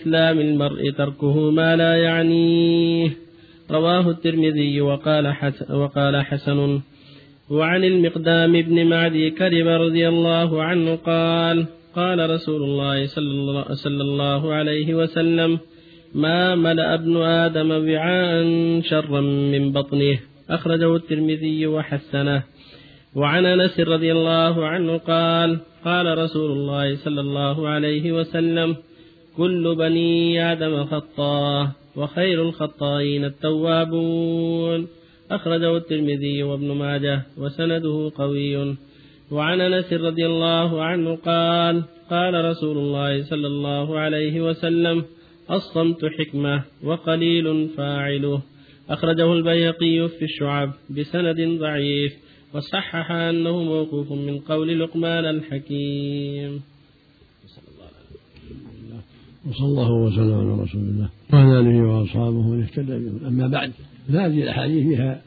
إسلام المرء تركه ما لا يعنيه. رواه الترمذي وقال حسن, وقال حسن. وعن المقدام بن معدي كرب رضي الله عنه قال قال رسول الله صلى الله عليه وسلم ما ملأ ابن آدم وعاء شرا من بطنه. أخرجه الترمذي وحسنه. وعن أنس رضي الله عنه قال قال رسول الله صلى الله عليه وسلم كل بني آدم خطاه وخير الخطائين التوابون. أخرجه الترمذي وابن ماجه وسنده قوي. وعن أنس رضي الله عنه قال قال رسول الله صلى الله عليه وسلم الصمت حكمة وقليل فاعله. أخرجه البيقي في الشعب بسند ضعيف وصحح أنه موقوف من قول لقمان الحكيم. وصلى الله وسلم على رسول الله وعلى آله وأصحابه ومن اهتدى بهم أما بعد فهذه الأحاديث فيها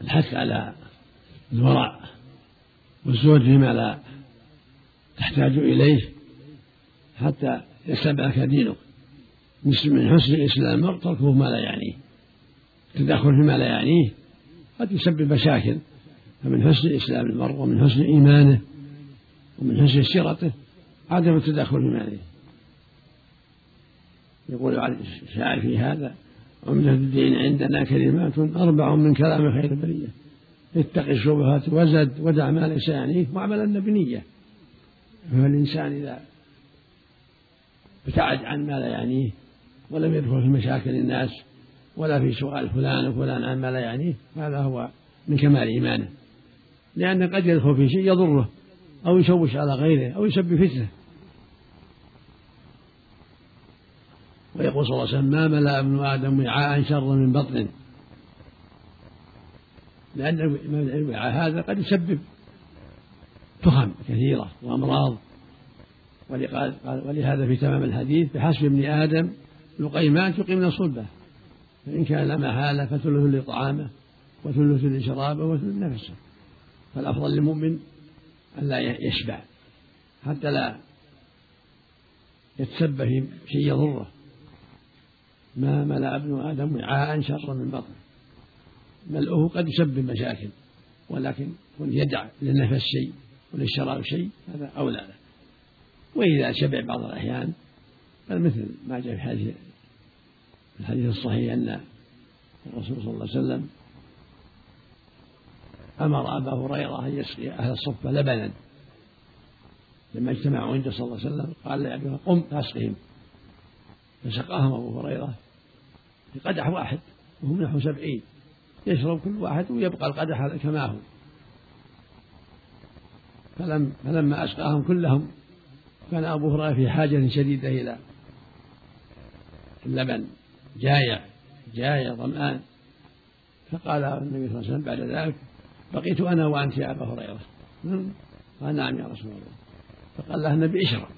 الحث على الورع والزهد فيما لا تحتاج إليه حتى يتبعك دينك من حسن الإسلام المرء تركه ما لا يعنيه التدخل فيما لا يعنيه قد يسبب مشاكل. فمن حسن اسلام المرء ومن حسن إيمانه ومن حسن سيرته عدم التدخل فيما يعنيه. يقول الشاعر في هذا عمدة الدين عندنا كلمات أربع من كلام خير البرية اتق الشبهات وزد ودع ما ليس يعنيه واعمل بنية. فالإنسان إذا ابتعد عن ما لا يعنيه ولم يدخل في مشاكل الناس ولا في سؤال فلان وفلان عن ما لا يعنيه هذا هو من كمال إيمانه. لأن قد يدخل في شيء يضره أو يشوش على غيره أو يسبب فتنة. ويقول صلى الله عليه وسلم ما ملأ ابن آدم وعاء شر من بطن. لأن الوعاء هذا قد يسبب تخم كثيرة وأمراض. ولهذا في تمام الحديث بحسب ابن آدم لقيمات يقيمن صلبه فإن كان لا محالة فثلث لطعامه وثلث لشرابه وثلث لنفسه. فالأفضل للمؤمن أن لا يشبع حتى لا يتسبب في شيء يضره. ما ملأ ابن آدم وعاء شرا من بطنه ملؤه قد يسبب مشاكل ولكن كن يدع للنفس شيء وللشراب شيء هذا أولى له. وإذا شبع بعض الأحيان فمثل ما جاء في حديث الحديث الصحيح أن الرسول صلى الله عليه وسلم أمر أبا هريرة أن يسقي أهل الصفة لبنا. لما اجتمعوا عنده صلى الله عليه وسلم قال لأبي قم فأسقهم. فسقاهم أبو هريرة في قدح واحد وهم نحو سبعين. يشرب كل واحد ويبقى القدح كما هو. فلم فلما أسقاهم كلهم كان أبو هريرة في حاجة شديدة إلى اللبن. جايع جايع ظمآن فقال النبي صلى الله عليه وسلم بعد ذلك بقيت أنا وأنت يا أبا هريرة. قال نعم يا رسول الله. فقال له النبي اشرب.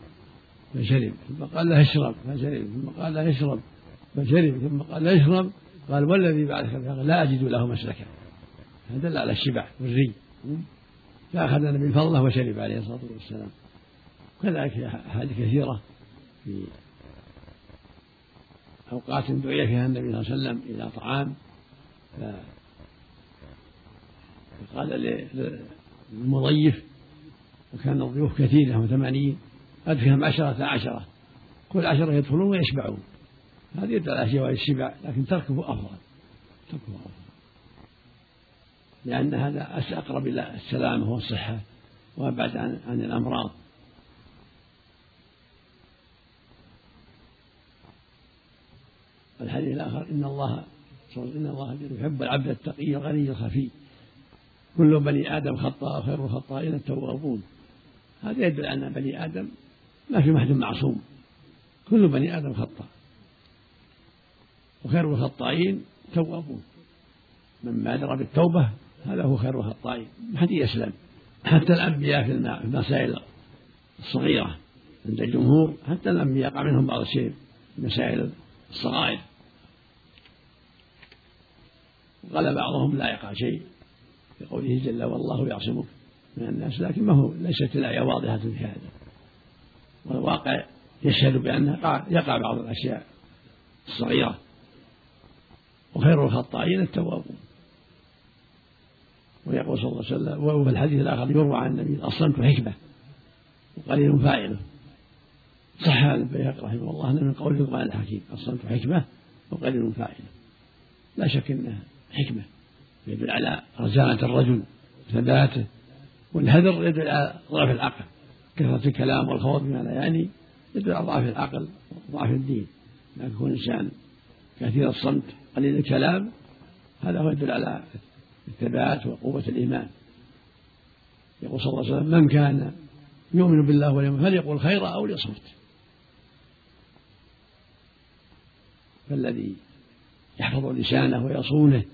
فشرب. ثم قال له اشرب. فشرب. ثم قال له اشرب. فشرب ثم قال له اشرب قال والذي بعدك لا أجد له مسلكا هذا دل على الشبع والري. فأخذ النبي الفضلة وشرب عليه الصلاة والسلام. كذلك أحاديث كثيرة في أوقات دعي فيها النبي صلى الله عليه وسلم إلى طعام. فقال للمضيف وكان الضيوف كثيرة ثمانين. أدخلهم عشرة عشرة. كل عشرة يدخلون ويشبعون. هذه يدل على جواز الشبع لكن تركه أفضل تركه أفضل. لأن هذا أقرب إلى السلامة والصحة وأبعد عن, عن الأمراض. الحديث الآخر إن الله إن الله يحب العبد التقي الغني الخفي. كل بني آدم خطاء وخير الخطائين التوابون. هذا يدل على أن بني آدم ما في محد معصوم. كل بني آدم خطاء. وخير الخطائين توابون. من بادر بالتوبة هذا هو خير الخطائين. ما حد يسلم حتى الأنبياء في المسائل الصغيرة عند الجمهور حتى الأنبياء يقع منهم بعض الشيء في مسائل الصغائر. قال بعضهم لا يقع شيء لقوله جل والله يعصمك من الناس لكن ما هو ليست الآية واضحة في هذا. والواقع يشهد بأنها يقع بعض الأشياء الصغيرة. وخير الخطائين التوابون ويقول صلى الله عليه وسلم وفي الحديث الآخر يروى عن النبي الصمت حكمة وقليل فاعله صح هذا البيهقي رحمه الله من قول لقمان الحكيم الصمت حكمة وقليل فاعله لا شك أنها حكمة يدل على رزانة الرجل وثباته والهذر يدل على ضعف العقل. كثرة الكلام والخوض بما لا يعني يدل على ضعف العقل وضعف الدين. لكن يكون إنسان كثير الصمت قليل الكلام هذا هو يدل على الثبات وقوة الإيمان. يقول صلى الله عليه وسلم من كان يؤمن بالله واليوم فليقول خيرا أو ليصمت. فالذي يحفظ لسانه ويصونه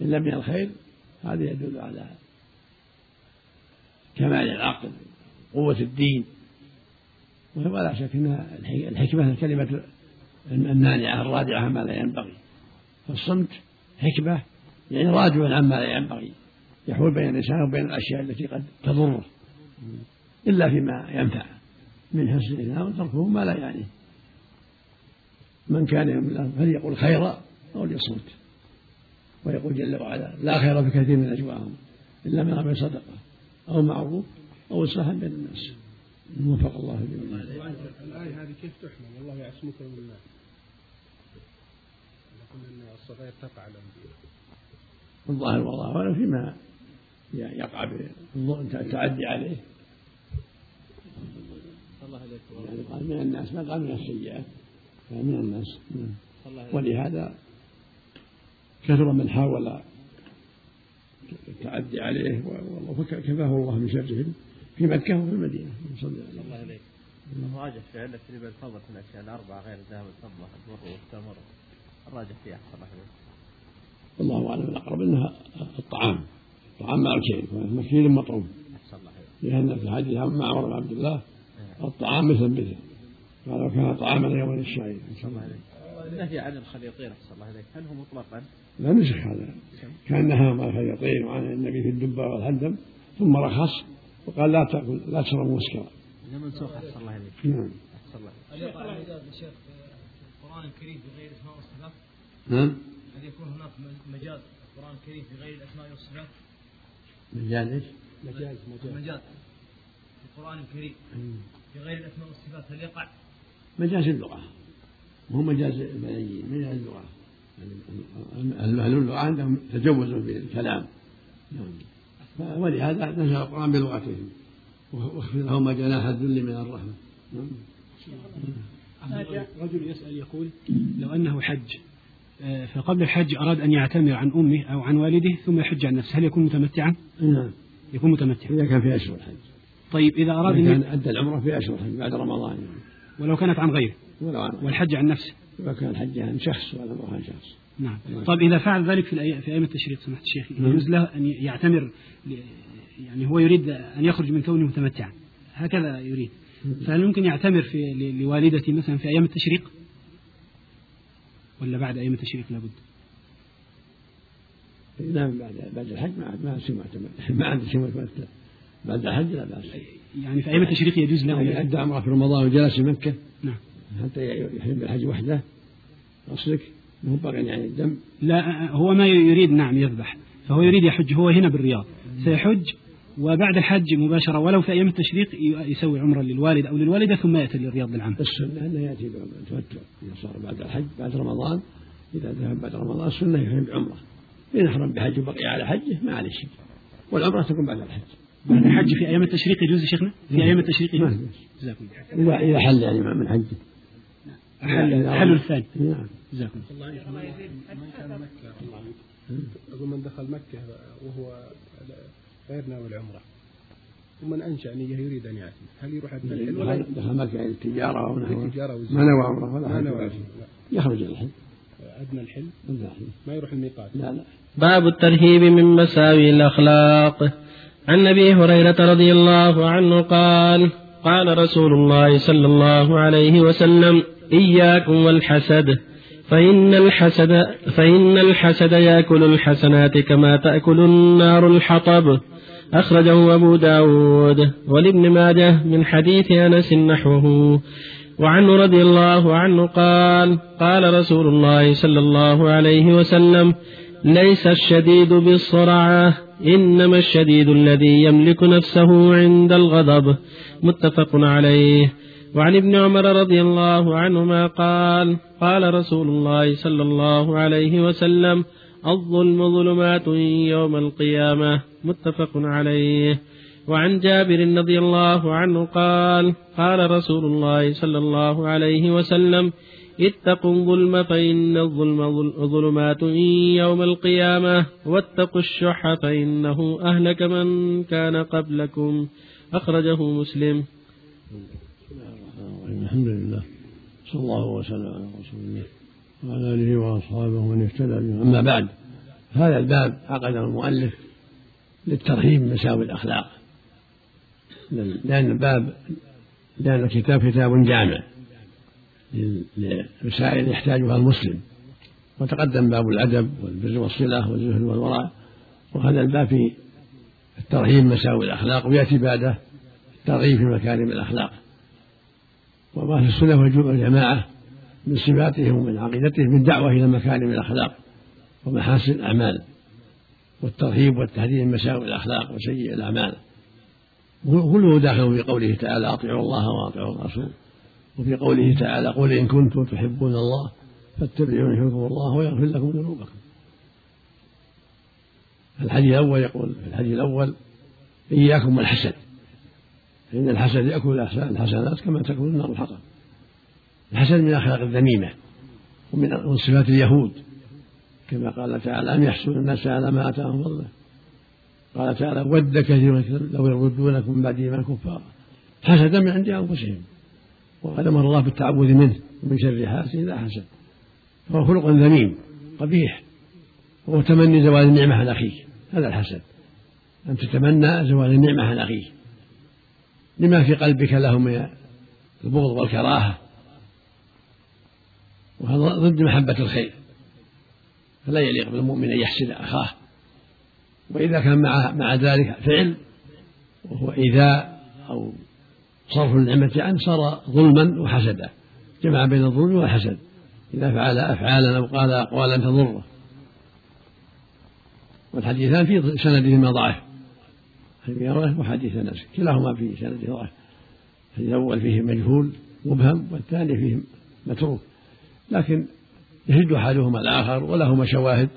إلا من الخير هذا يدل على كمال العقل قوة الدين. ولا شك أن الحكمة الكلمة المانعة الرادعة ما لا ينبغي. فالصمت حكمة يعني راجع عما لا ينبغي. يحول بين الإنسان وبين الأشياء التي قد تضره. إلا فيما ينفع. من حسن الإسلام وتركه ما لا يعنيه من كان يؤمن فليقل خيرا أو ليصمت. ويقول جل وعلا لا خير في كثير من أجواهم إلا من عمل صدقة أو معروف أو إصلاح بين الناس. وفق الله جميعا. الآية هذه كيف تحمل؟ والله يعصمك من الناس. قلنا أن الصغير تقع الأنبياء. الظاهر والله أعلم فيما يقع التعدي عليه. يعني قال من الناس ما قال من السيئات قال من الناس. ولهذا كثر من حاول التعدي عليه وكفاه الله من شرهم. في مكة وفي المدينة. صلى الله عليه وسلم. الراجح في علة ربا الفضل في الأشياء الأربعة غير الذهب والفضة البر والتمر. الراجح فيها أحسن الله الله أعلم الأقرب أنها الطعام. الطعام مع الكيل مكيل مطعوم. لأن في حديث معمر بن عبد الله إيه. الطعام مثل مثل. قال لو كان طعاما يوم الشعير نسأل الله عليك النهي عن الخليطين أحسن الله عليك هل هو مطلقا؟ لا نسخ هذا. كان نهى عن الخليطين وعن النبي في الدبة والهندم ثم رخص وقال لا تأكل لا تشرب مسكرا. منسوخ أحسن الله عليك. نعم. أحسن الله. هل يقع شيخ القرآن الكريم بغير أسماء والصفات؟ نعم. هل يكون هناك مجاز في القرآن الكريم بغير الأسماء والصفات؟ مجاز إيش؟ مجاز مجاز مجاز في القرآن الكريم بغير الأسماء والصفات هل يقع؟ مجاز اللغة مو مجاز الملايين مجاز اللغة أهل اللغة عندهم تجوز في الكلام نعم ولهذا نزل القرآن بلغتهم واخفض لهما جناح الذل من الرحمة. نعم. رجل يسأل يقول لو أنه حج آه، فقبل الحج أراد أن يعتمر عن أمه أو عن والده ثم يحج عن نفسه هل يكون متمتعا؟ نعم. يكون متمتعا. إذا كان في أشهر الحج. طيب إذا أراد كان أدى العمرة في أشهر الحج بعد رمضان. يعني. ولو كانت عن غيره ولو عن والحج عن نفسه. ولو كان الحج عن شخص والعمرة عن شخص. نعم. طيب إذا فعل ذلك في في أيام التشريق سمحت الشيخ نعم. يجوز له أن يعتمر يعني هو يريد أن يخرج من كونه متمتعا. هكذا يريد. فهل يمكن يعتمر في لوالدتي مثلا في أيام التشريق؟ ولا بعد أيام التشريق لابد؟ نعم بعد بعد الحج ما ما ما عنده شيء بعد الحج لا بأس. يعني في أيام التشريق يجوز له يعني أدى عمره في رمضان وجلس في مكة. نعم حتى يحرم بالحج وحده قصدك مو يعني الدم؟ لا هو ما يريد نعم يذبح. فهو يريد يحج هو هنا بالرياض. سيحج وبعد الحج مباشرة ولو في أيام التشريق يسوي عمرة للوالد أو للوالدة ثم يأتي للرياض للعام. السنة أنه يأتي بالتمتع إذا صار بعد الحج بعد رمضان إذا ذهب بعد رمضان السنة يحرم بعمرة. إن أحرم بحج وبقي على حجه ما عليه شيء. والعمرة تكون بعد الحج. بعد الحج في أيام التشريق يجوز يا شيخنا؟ في أيام التشريق يجوز؟ جزاكم إذا إذا حل يعني من حجه. حل حل الثاني نعم. جزاكم الله. أقول من دخل مكة وهو غير ناوي العمرة. ومن أنشأ نية يريد أن يأتي. هل يروح أدنى الحل ولا دخل مكة يعني التجارة أو نحو؟ التجارة ما نوى عمرة ولا ما نوى يخرج الحل أدنى الحل؟ أدنى الحل. ما يروح الميقات؟ لا لا. باب الترهيب من مساوي الأخلاق. عن أبي هريرة رضي الله عنه قال قال رسول الله صلى الله عليه وسلم إياكم والحسد فإن الحسد فإن الحسد يأكل الحسنات كما تأكل النار الحطب. أخرجه أبو داود ولابن ماجه من حديث أنس نحوه. وعنه رضي الله عنه قال قال رسول الله صلى الله عليه وسلم ليس الشديد بالصرعة إنما الشديد الذي يملك نفسه عند الغضب. متفق عليه. وعن ابن عمر رضي الله عنهما قال قال رسول الله صلى الله عليه وسلم الظلم ظلمات يوم القيامة. متفق عليه. وعن جابر رضي الله عنه قال قال رسول الله صلى الله عليه وسلم اتقوا الظلم فإن الظلم ظلمات يوم القيامة واتقوا الشح فإنه أهلك من كان قبلكم. أخرجه مسلم. الحمد لله. صلى الله وسلم على رسول الله وعلى آله وأصحابه ومن اهتدى به أما بعد هذا الباب عقد المؤلف للترهيب مساوي الأخلاق. لأن الباب لأن الكتاب كتاب جامع لمسائل يحتاجها المسلم. وتقدم باب الأدب والبر والصلة والزهد والورع وهذا الباب في الترهيب مساوي الأخلاق ويأتي بعده الترغيب في مكارم الأخلاق. وأهل السنة والجماعة من صفاتهم ومن عقيدتهم الدعوة إلى مكارم الأخلاق ومحاسن الأعمال والترهيب والتهديد من مساوئ الأخلاق وسيء الأعمال. كله داخل في قوله تعالى أطيعوا الله وأطيعوا الرسول. وفي قوله تعالى قل إن كنتم تحبون الله فاتبعوني يحبكم الله ويغفر لكم ذنوبكم. الحديث الأول يقول في الحديث الأول إياكم والحسد. فإن الحسد يأكل الحسنات كما تأكل النار الحطب. الحسد من الأخلاق الذميمة ومن صفات اليهود. كما قال تعالى أم يحسدون الناس على ما آتاهم الله قال تعالى ود كثير لو يردونكم من بعد إيمان كفارا حسدا من عند أنفسهم. وقد أمر الله بالتعوذ منه ومن شر حاسد إذا حسد. فهو خلق ذميم قبيح. وهو تمني زوال النعمة عن أخيه. هذا الحسد. أن تتمنى زوال النعمة عن أخيه. لما في قلبك له من البغض والكراهة. وهذا ضد محبة الخير. فلا يليق بالمؤمن أن يحسد أخاه. وإذا كان مع مع ذلك فعل. وهو إيذاء أو صرف النعمة عنه صار ظلما وحسدا. جمع بين الظلم والحسد. إذا فعل أفعالا أو قال أقوالا تضره والحديثان في سندهما ضعف. حديث وحديث أنس. كلاهما في سنده ضعف الحديث الأول فيه مجهول مبهم والثاني فيه متروك. لكن يشد أحدهما الآخر ولهما شواهد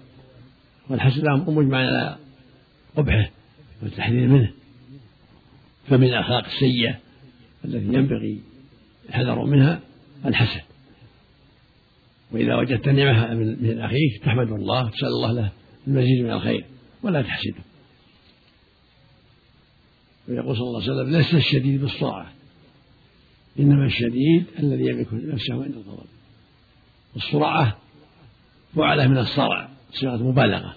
والحسد أمر مجمع على قبحه والتحذير منه. فمن الأخلاق السيئة التي ينبغي الحذر منها الحسد وإذا وجدت نعمة من أخيك تحمد الله تسأل الله له المزيد من الخير ولا تحسده. ويقول صلى الله عليه وسلم ليس الشديد بالصاعة إنما الشديد الذي يملك نفسه عند الغضب. الصرعة فعلة من الصرع صيغة مبالغة.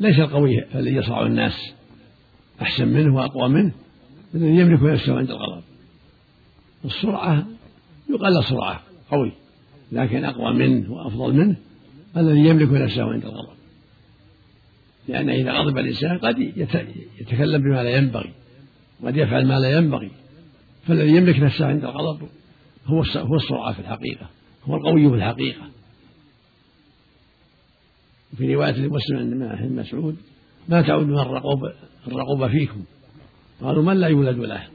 ليس القوي الذي يصرع الناس. أحسن منه وأقوى منه الذي يملك نفسه عند الغضب. السرعة يقال سرعة قوي لكن أقوى منه وأفضل منه الذي يملك نفسه عند الغضب. لأن إذا غضب الإنسان قد يتكلم بما لا ينبغي قد يفعل ما لا ينبغي. فالذي يملك نفسه عند الغضب هو هو السرعة في الحقيقة هو القوي في الحقيقة. في رواية لمسلم عند ابن مسعود ما تعودون الرقوب الرقوب فيكم. قالوا من لا يولد له؟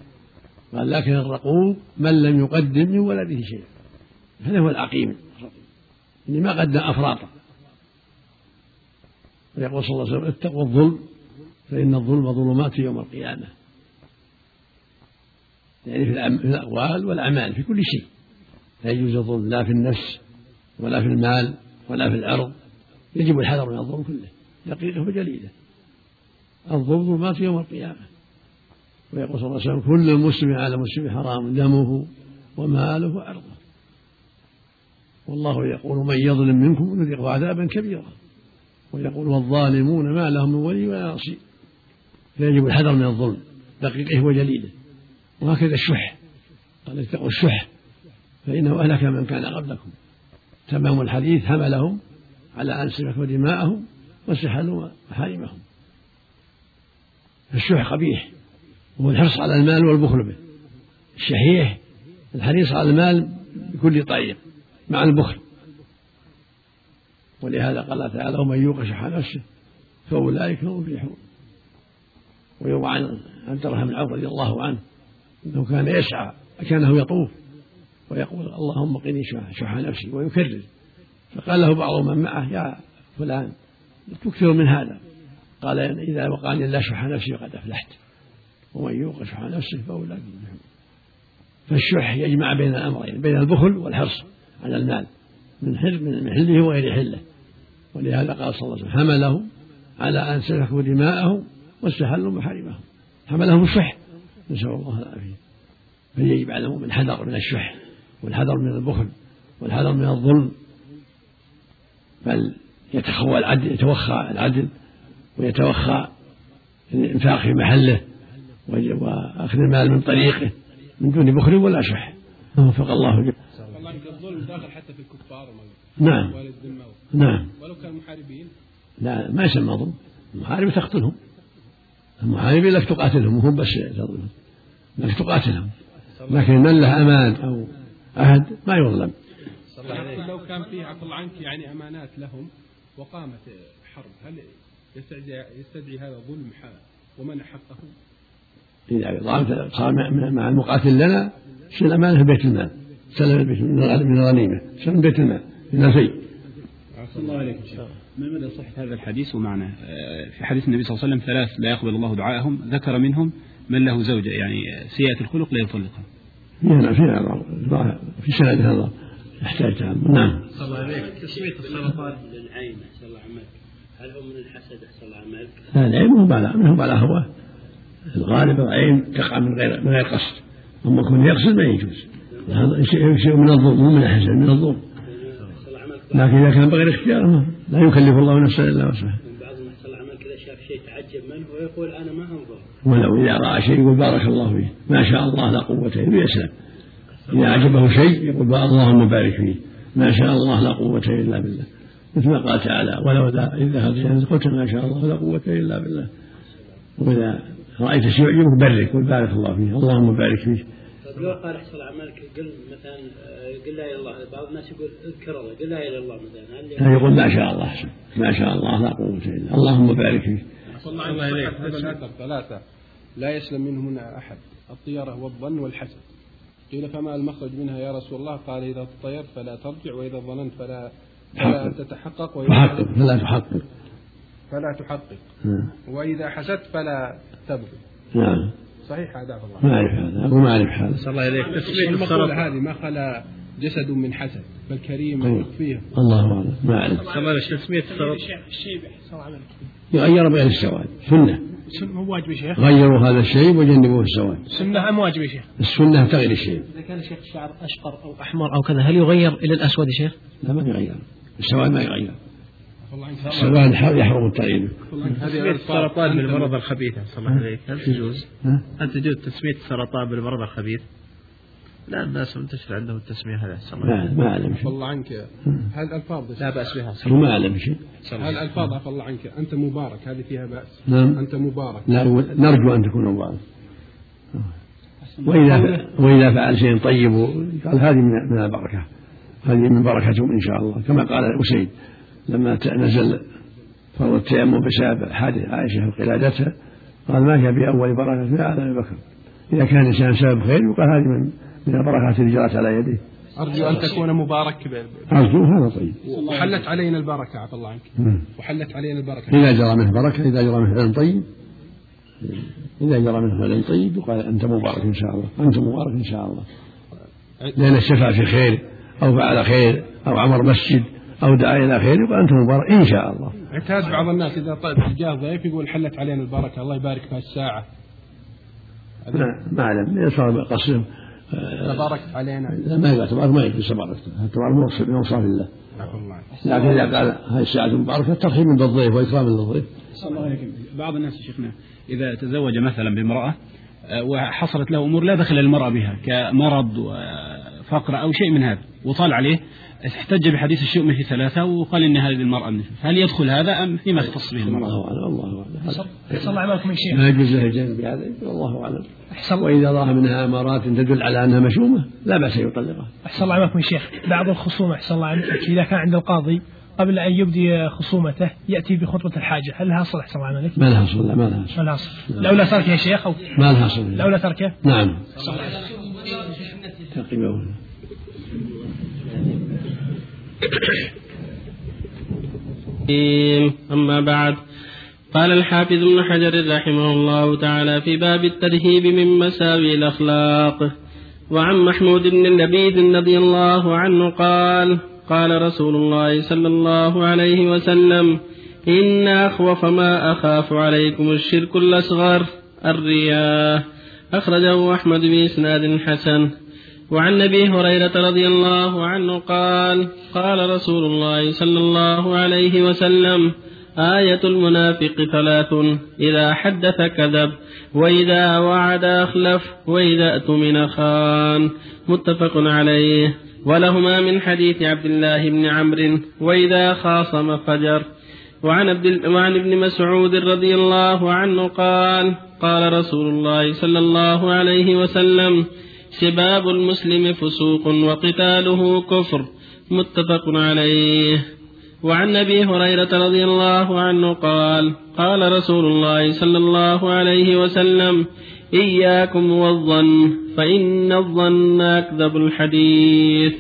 قال لكن الرقوب من لم يقدم من ولده شيء هذا هو العقيم. اللي ما قدم أفراطا ويقول صلى الله عليه وسلم اتقوا الظلم فإن الظلم ظلمات يوم القيامة. يعني في الأقوال والأعمال في كل شيء. لا يجوز الظلم لا في النفس ولا في المال ولا في العرض يجب الحذر من الظلم كله دقيقة وجليلة. الظلم ظلمات يوم القيامة. ويقول صلى الله عليه وسلم كل مسلم على مسلم حرام دمه وماله وعرضه والله يقول من يظلم منكم نذيقه عذابا كبيرا. ويقول والظالمون ما لهم من ولي ولا نصير. فيجب الحذر من الظلم. دقيقة وجليله وهكذا الشح. قال اتقوا الشح. فإنه أهلك من كان قبلكم. تمام الحديث. حملهم على أن سفكوا دماءهم واستحلوا محارمهم الشح قبيح. وهو الحرص على المال والبخل به. الشحيح الحريص على المال بكل طريق. مع البخل. ولهذا قال تعالى ومن يوق شح نفسه فأولئك هم المفلحون. ويروى عن عبد الرحمن بن عوف رضي الله عنه إنه كان يسعى كانه يطوف ويقول اللهم قني شح نفسي ويكرر. فقال له بعض من معه يا فلان تكثر من هذا. قال إذا وقعني الله شح نفسي فقد أفلحت. ومن يوق شح نفسه فأولئك يفلحون فالشح يجمع بين الأمرين بين البخل والحرص على المال من حل من حله وغير حله. ولهذا قال صلى الله عليه وسلم حمله على أن سفكوا دماءهم واستحلوا محارمهم حملهم الشح. نسأل الله العافية. فيجب على المؤمن الحذر من الشح والحذر من البخل والحذر من الظلم. بل يتخوى العدل يتوخى العدل ويتوخى الإنفاق في محله وأخذ المال من طريقه من دون بخل ولا شح. وفق الله جل الظلم داخل حتى في الكفار نعم. نعم. ولو كانوا محاربين. لا ما يسمى ظلم. المحارب تقتلهم. المحارب لك تقاتلهم وهم بس تظلمهم لك تقاتلهم. لكن من له أمان أو عهد ما يظلم. لو كان فيه الله عنك يعني أمانات لهم وقامت حرب هل يستدعي, يستدعي هذا ظلم ومنع حقه؟ إذا صار مع المقاتل لنا شيل الأمانة؟ في بيت المال. سلم من الغنيمة سلم بيت المال من الفي الله عليك ما مدى صحة هذا الحديث؟ ومعناه في حديث النبي صلى الله عليه وسلم ثلاث لا يقبل الله دعاءهم ذكر منهم من له زوجة يعني سيئة الخلق لا يطلقها. فيها فيها في سند هذا يحتاج تعمل نعم. صلى الله عليك تسمية السرطان للعين أحسن الله عملك هل هو من الحسد؟ أحسن الله عملك؟ لا العين مو على مو على هواه الغالب العين تقع من غير من غير قصد. أما يكون يقصد ما يجوز. هذا شيء من الظلم مو من الحسد من الظلم. لكن إذا كان بغير اختيار لا يكلف الله نفسا إلا وسعها. شاف شيء تعجب منه ويقول أنا ما أنظر. ولو إذا رأى شيء يقول بارك الله فيه ما شاء الله لا قوة إلا يسلم إذا أعجبه شيء يقول اللهم بارك فيه. ما شاء الله لا قوة إلا بالله. مثل ما قال تعالى ولو إذا هذا قلت ما شاء الله لا قوة إلا بالله. وإذا رأيت شيء يعجبك بارك قل بارك الله فيه اللهم بارك فيه لو قال احصل أعمالك قل مثلا قل لا إله إلا الله. بعض الناس يقول اذكر الله قل لا إله إلا الله مثلا. هل يقول ما شاء الله ما شاء الله لا قوة إلا اللهم بارك فيه الله عليك. ثلاثة لا يسلم منهن أحد. الطيرة والظن والحسد. قيل فما المخرج منها يا رسول الله؟ قال إذا اطيرت فلا ترجع وإذا ظننت فلا فلا تتحقق وإذا تحقق. فلا تحقق. فلا تحقق. نعم. وإذا حسدت فلا تبغي. نعم. صحيح هذا الله. ما أعرف هذا ما أعرف هذا. صلى الله عليك. تسمية المقولة هذه ما خلا جسد من حسد فالكريم طيب. يخفيه الله أعلم. ما أعرف. صلى الله عليه تسمية السرطان الشيء يغير بغير السواد. سنة. مو واجب يا شيخ؟ غيروا هذا الشيء وجنبوه السواد. سنة أم واجب يا شيخ. السنة تغير الشيء. إذا كان الشيخ الشعر أشقر أو أحمر أو كذا هل يغير إلى الأسود يا شيخ؟ لا ما يغير. السواد ما يغير. السواد يحرم التغيير تسمية السرطان بالمرض الخبيث صلى الله عليك. هل تجوز؟ هل تجوز تسمية السرطان بالمرض الخبيث؟ لا الناس منتشر عندهم التسمية هذا ما ما أعلم شيء. الله عنك. هل الألفاظ لا بأس بها ما أعلم شيء. هل الألفاظ عفى الله عنك. أنت مبارك هذه فيها بأس. نعم. أنت مبارك. لا نرجو أن تكون مبارك وإذا وإذا فعل شيء طيب قال هذه من البركة. هذه من بركتهم إن شاء الله كما قال أسيد. لما نزل فرض التيمم بسبب حادث عائشة وقلادتها قال ما هي بأول بركة على أبي بكر؟ إذا كان الإنسان سبب خير يقال هذه من من البركات اللي جرت على يديه أرجو أن تكون مبارك أرجو هذا طيب. وحلت علينا البركة عفى الله عنك. وحلت علينا البركة. إذا جرى منه بركة إذا جرى منه فعل طيب. إذا جرى منه فعل طيب يقال أنت مبارك إن شاء الله أنت مبارك إن شاء الله. لأن الشفع في خير أو فعل خير أو عمر مسجد أو دعا إلى خير يقول أنت مبارك إن شاء الله. اعتاد بعض الناس إذا طيب جاء ضيف يقول حلت علينا البركة الله يبارك في الساعة ما ما أعلم صار قصدهم تباركت علينا. لا ما يقال تبارك ما يقول تبارك تبارك من أوصاف الله لكن إذا قال هذه الساعة مباركة ترحيب بالضيف وإكرام للضيف. بعض الناس شيخنا إذا تزوج مثلا بامرأة وحصلت له أمور لا دخل للمرأة بها كمرض فقرة أو شيء من هذا وطال عليه احتج بحديث الشؤم في ثلاثة وقال إن هذه المرأة من هل يدخل هذا أم فيما تخص به المرأة؟ الله أعلم الله أعلم. أحسن الله عملكم يا شيخ. ما يجوز له الجنب بهذا والله أعلم. أحسن. وإذا رأى منها أمارات تدل على أنها مشومة لا بأس أن يطلقها. أحسن الله عملكم يا شيخ. بعض الخصومة أحسن الله عنك إذا كان عند القاضي قبل أن يبدي خصومته يأتي بخطبة الحاجة. هل لها صل أحسن الله عنك؟ ما لها صلة ما لها ما صلة لها صل لولا تركه يا شيخ أو ما لها صلة لولا تركه نعم. تقريبا أما بعد قال الحافظ ابن حجر رحمه الله تعالى في باب الترهيب من مساوي الأخلاق. وعن محمود بن لبيد رضي الله عنه قال قال رسول الله صلى الله عليه وسلم إن أخوف ما أخاف عليكم الشرك الأصغر الرياء أخرجه أحمد بإسناد حسن. وعن أبي هريرة رضي الله عنه قال قال رسول الله صلى الله عليه وسلم آية المنافق ثلاث إذا حدث كذب وإذا وعد أخلف وإذا أؤتمن خان. متفق عليه. ولهما من حديث عبد الله بن عمرو وإذا خاصم فجر. وعن, عبد وعن ابن مسعود رضي الله عنه قال قال رسول الله صلى الله عليه وسلم سباب المسلم فسوق وقتاله كفر متفق عليه. وعن أبي هريرة رضي الله عنه قال قال رسول الله صلى الله عليه وسلم إياكم والظن فإن الظن أكذب الحديث.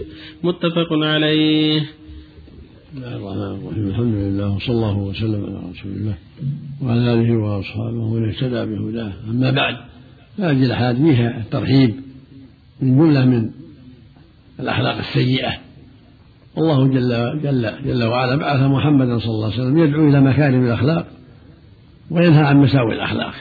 متفق عليه. بسم الله الرحمن الرحيم الحمد لله وصلى الله وسلم على رسول الله وعلى آله وأصحابه ومن اهتدى بهداه. أما بعد هذه الأحاديث فيها الترحيب من جمله من الأخلاق السيئة. الله جل جل جل وعلا بعث محمدا صلى الله عليه وسلم يدعو إلى مكارم الأخلاق وينهى عن مساوي الأخلاق.